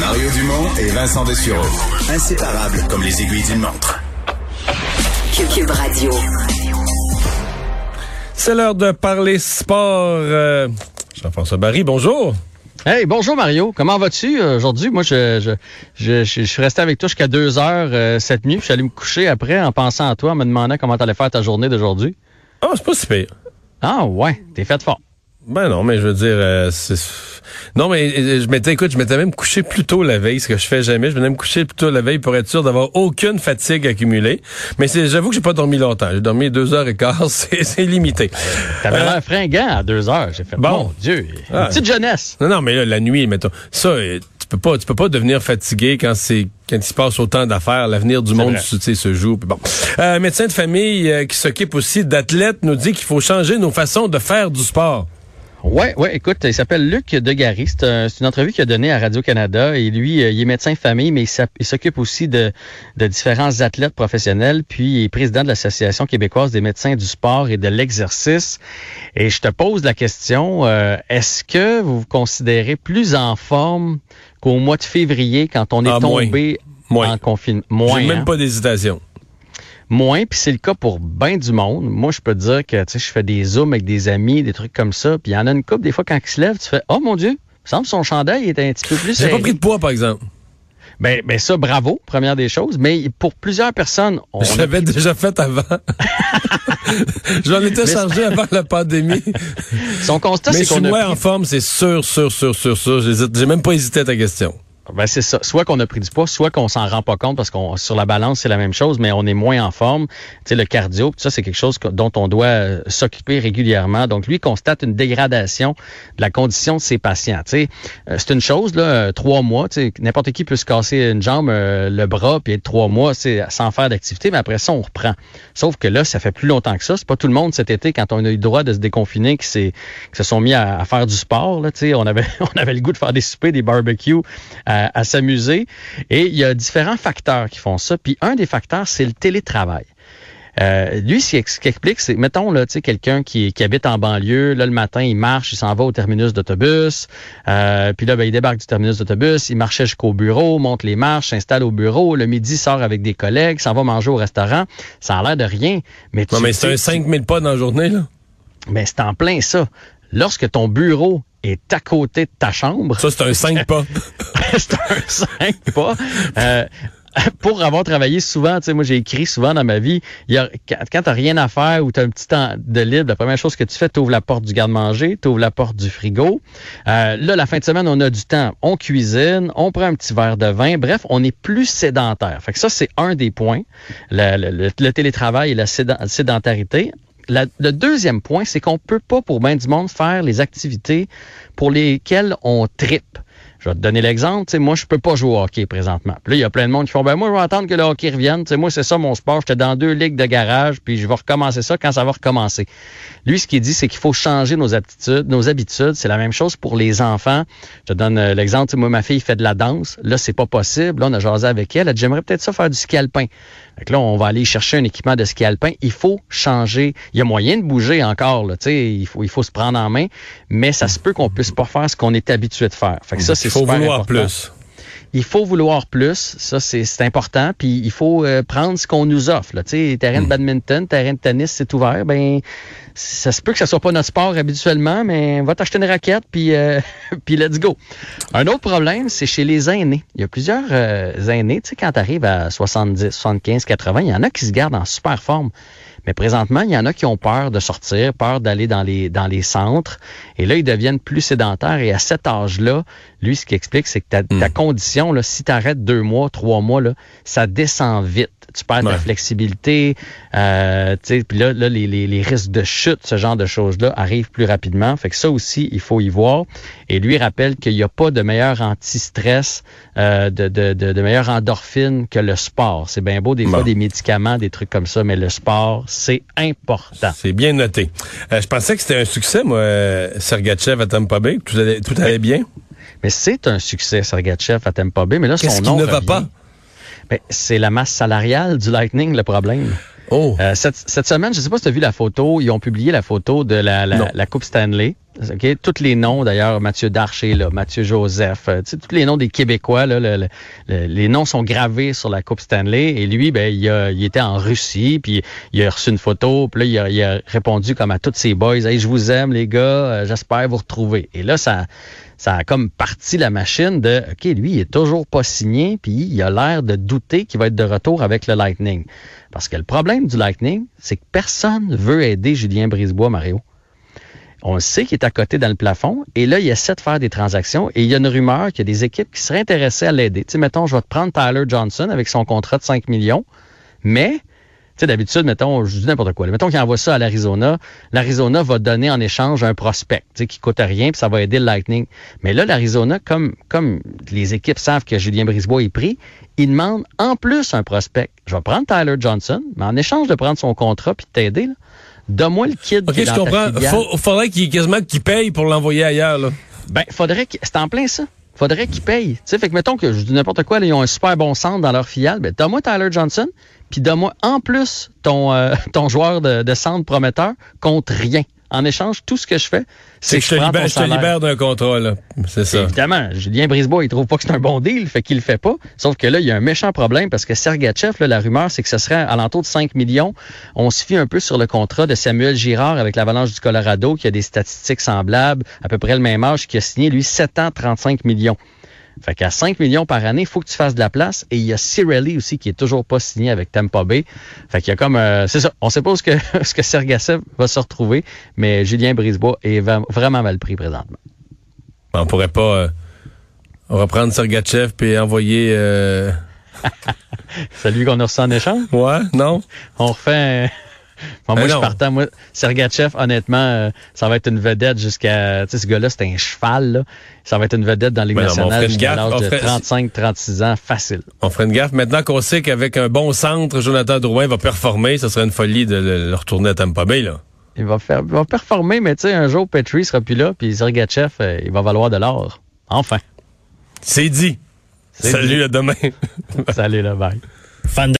Mario Dumont et Vincent Dessureau. Inséparables comme les aiguilles d'une montre. Cube Radio. C'est l'heure de parler sport. Euh, Jean-François Barry, bonjour. Hey, bonjour Mario. Comment vas-tu euh, aujourd'hui? Moi, je, je, je, je, suis resté avec toi jusqu'à deux heures euh, cette nuit. Puis je suis allé me coucher après en pensant à toi, en me demandant comment tu allais faire ta journée d'aujourd'hui. Ah, c'est pas si pire. Ah ouais, t'es fait fort. Ben non, mais je veux dire, euh, c'est... non, mais euh, je m'étais, écoute, je m'étais même couché plus tôt la veille, ce que je fais jamais. Je venais me coucher plus tôt la veille pour être sûr d'avoir aucune fatigue accumulée. Mais c'est, j'avoue que j'ai pas dormi longtemps. J'ai dormi deux heures et quart, c'est, c'est limité. T'avais Euh, l'air fringant à deux heures. J'ai fait, bon. bon, Dieu, une Ah. petite jeunesse. Non, non, mais là, la nuit, mettons, ça, euh, tu peux pas, tu peux pas devenir fatigué quand c'est quand il se passe autant d'affaires. L'avenir du monde, vrai. tu sais, se joue. Bon, euh, médecin de famille euh, qui s'occupe aussi d'athlètes nous dit qu'il faut changer nos façons de faire du sport. Ouais, ouais, écoute, il s'appelle Luc Degary. C'est un- c'est une entrevue qu'il a donnée à Radio-Canada. Et lui, euh, il est médecin de famille, mais il s'occupe aussi de, de différents athlètes professionnels. Puis, il est président de l'Association québécoise des médecins du sport et de l'exercice. Et je te pose la question, euh, est-ce que vous vous considérez plus en forme qu'au mois de février quand on est Ah, tombé Moins. en confinement? Moins, J'ai même hein? pas d'hésitation. Moins, puis c'est le cas pour bien du monde. Moi, je peux te dire que tu sais, je fais des zooms avec des amis, des trucs comme ça, puis il y en a une couple, des fois, quand ils se lèvent, tu fais Oh mon Dieu, il me semble que son chandail est un petit peu plus J'ai pas pris de poids, par exemple. Ben, ben ça, bravo, première des choses. Mais pour plusieurs personnes, on Je l'avais déjà fait avant. J'en étais chargé avant la pandémie. son constat, Mais c'est je suis qu'on a moins pris- en forme, c'est sûr, sûr, sûr, sûr, sûr. J'ai même pas hésité à ta question. Ben c'est ça. Soit qu'on a pris du poids, soit qu'on s'en rend pas compte parce qu'on sur la balance c'est la même chose, mais on est moins en forme. Tu sais le cardio, ça c'est quelque chose dont on doit euh, s'occuper régulièrement. Donc lui constate une dégradation de la condition de ses patients. Tu sais, euh, c'est une chose là, euh, trois mois. Tu sais, n'importe qui peut se casser une jambe, le bras, puis être trois mois, c'est sans faire d'activité, mais après ça on reprend. Sauf que là ça fait plus longtemps que ça. C'est pas tout le monde cet été quand on a eu le droit de se déconfiner qui s'est qui se sont mis à, faire du sport. Là, tu sais, on avait on avait le goût de faire des soupers, des barbecues à s'amuser. Et il y a différents facteurs qui font ça. Puis un des facteurs, c'est le télétravail. Euh, lui, ce qu'il explique, c'est, mettons, là, tu sais, quelqu'un qui, qui habite en banlieue, là, le matin, il marche, il s'en va au terminus d'autobus, euh, puis là, ben, il débarque du terminus d'autobus, il marchait jusqu'au bureau, monte les marches, s'installe au bureau, le midi, sort avec des collègues, s'en va manger au restaurant. Ça a l'air de rien, mais tu Non, mais c'est un 5000 pas dans la journée, là. mais c'est en plein ça. Lorsque ton bureau est à côté de ta chambre, Ça, c'est un 5 pas. un 5 pas. Euh, pour avoir travaillé souvent, tu sais, moi j'ai écrit souvent dans ma vie, y a, quand, quand t'as rien à faire ou t'as un petit temps de libre, la première chose que tu fais, tu ouvres la porte du garde-manger, tu ouvres la porte du frigo. Euh, là, la fin de semaine, on a du temps. On cuisine, on prend un petit verre de vin. Bref, on est plus sédentaire. Fait que ça, c'est un des points, le, télétravail et la sédentarité. Le deuxième point, c'est qu'on peut pas, pour bien du monde, faire les activités pour lesquelles on tripe. Je vais te donner l'exemple. Tu sais, moi, je peux pas jouer au hockey présentement. Puis là, il y a plein de monde qui font, ben moi, je vais attendre que le hockey revienne. Tu sais, moi, c'est ça mon sport. J'étais dans deux ligues de garage, puis je vais recommencer ça quand ça va recommencer. Lui, ce qu'il dit, c'est qu'il faut changer nos aptitudes, nos habitudes. C'est la même chose pour les enfants. Je te donne euh, l'exemple. Tu sais, moi, ma fille fait de la danse. Là, c'est pas possible. Là, on a jasé avec elle. Elle dit, j'aimerais peut-être ça faire du ski. Fait que là, on va aller chercher un équipement de ski alpin. Il faut changer. Il y a moyen de bouger encore. Là, tu sais, il faut, il faut se prendre en main, mais ça se peut qu'on puisse pas faire ce qu'on est habitué de faire. Fait que ça, c'est Il faut super vouloir important. plus. Il faut vouloir plus, ça c'est important, puis il faut euh, prendre ce qu'on nous offre. Là. Terrain de badminton, terrain de tennis, c'est ouvert. Ben, ça se peut que ça soit pas notre sport habituellement, mais va t'acheter une raquette, puis euh, puis let's go. Un autre problème, c'est chez les aînés. Il y a plusieurs euh, aînés, tu sais, quand tu arrives à 70, 75, 80, il y en a qui se gardent en super forme. Mais présentement, il y en a qui ont peur de sortir, peur d'aller dans les, dans les centres. Et là, ils deviennent plus sédentaires. Et à cet âge-là, lui, ce qu'il explique, c'est que ta, ta condition, là, si tu arrêtes deux mois, trois mois, là, ça descend vite. Tu perds ta Ouais. flexibilité. Euh, tu sais, puis là, là les, les, les risques de chute, ce genre de choses-là, arrivent plus rapidement. Fait que ça aussi, il faut y voir. Et lui rappelle qu'il n'y a pas de meilleur anti-stress, euh, de, de, de, de meilleure endorphine que le sport. C'est bien beau, des fois, des médicaments, des trucs comme ça, mais le sport, c'est important. C'est bien noté. Euh, je pensais que c'était un succès, moi, euh, Sergachev à Tampa Bay. Tout allait, tout allait bien? Mais c'est un succès, Sergachev à Tampa Bay. Mais là, son nom ne va pas? Ben, c'est la masse salariale du Lightning, le problème. Oh. Euh, cette, cette semaine, je sais pas si tu as vu la photo, ils ont publié la photo de la, Non. la, la Coupe Stanley. OK? Tous les noms, d'ailleurs, Mathieu Darcher, Mathieu Joseph, euh, tous les noms des Québécois, les noms sont gravés sur la Coupe Stanley. Et lui, ben, il, était en Russie, puis il a reçu une photo, puis là, il a, il a répondu comme à tous ses boys, Hey, je vous aime, les gars, euh, j'espère vous retrouver. Et là, ça, ça a comme parti la machine de, OK, lui, il est toujours pas signé, puis il a l'air de douter qu'il va être de retour avec le Lightning. Parce que le problème du Lightning, c'est que personne veut aider Julien Brisebois, Mario. On le sait qu'il est à côté dans le plafond, et là, il essaie de faire des transactions, et il y a une rumeur qu'il y a des équipes qui seraient intéressées à l'aider. Tu sais, mettons, je vais te prendre Tyler Johnson avec son contrat de 5 millions, mais, tu sais, d'habitude, mettons, je dis n'importe quoi, mettons qu'il envoie ça à l'Arizona, l'Arizona va donner en échange un prospect, tu sais, qui coûte rien, puis ça va aider le Lightning. Mais là, l'Arizona, comme, comme les équipes savent que Julien Brisebois est pris, il demande en plus un prospect. Je vais prendre Tyler Johnson, mais en échange de prendre son contrat puis de t'aider, donne-moi le kid OK, qui est je dans comprends. Faut, faudrait qu'il quasiment qu'il paye pour l'envoyer ailleurs, là. Ben, faudrait qu'il. C'est en plein ça. Faudrait qu'ils payent. Tu sais, fait que mettons que je dis n'importe quoi, là, ils ont un super bon centre dans leur filiale. Ben, donne-moi Tyler Johnson, puis donne-moi en plus ton, euh, ton joueur de, de centre prometteur contre rien. En échange, tout ce que je fais, C'est que je te libère, je te libère d'un contrat, là. C'est ça. Évidemment, Julien Brisebois, il trouve pas que c'est un bon deal, fait qu'il le fait pas. Sauf que là, il y a un méchant problème parce que Sergachev, là, la rumeur, c'est que ce serait à l'entour de 5 millions. On se fie un peu sur le contrat de Samuel Girard avec l'Avalanche du Colorado, qui a des statistiques semblables, à peu près le même âge, qui a signé, lui, 7 ans, 35 millions. Fait qu'à 5 millions par année, il faut que tu fasses de la place. Et il y a Cirelli aussi qui est toujours pas signé avec Tampa Bay. Fait qu'il y a comme... euh, c'est ça, on sait pas où ce que, ce que Sergachev va se retrouver, mais Julien Brisebois est vraiment mal pris présentement. On pourrait pas euh, reprendre Sergachev puis envoyer... euh, C'est lui qu'on a reçu en échange? Ouais, non? On refait un... Bon, moi, Ben je partais. Moi, Sergachev, honnêtement, euh, ça va être une vedette jusqu'à... Tu sais, ce gars-là, c'est un cheval, là. Ça va être une vedette dans les Ben nationale jusqu'à l'âge de ferait- 35-36 ans, facile. On ferait une gaffe. Maintenant qu'on sait qu'avec un bon centre, Jonathan Drouin va performer, ce serait une folie de le, le retourner à Tampa Bay, là. Il va, faire, il va performer, mais tu sais, un jour, Petrie sera plus là, puis Sergachev, euh, il va valoir de l'or. Enfin. C'est dit. Salut, dit. à demain. Salut, là, bye. Fan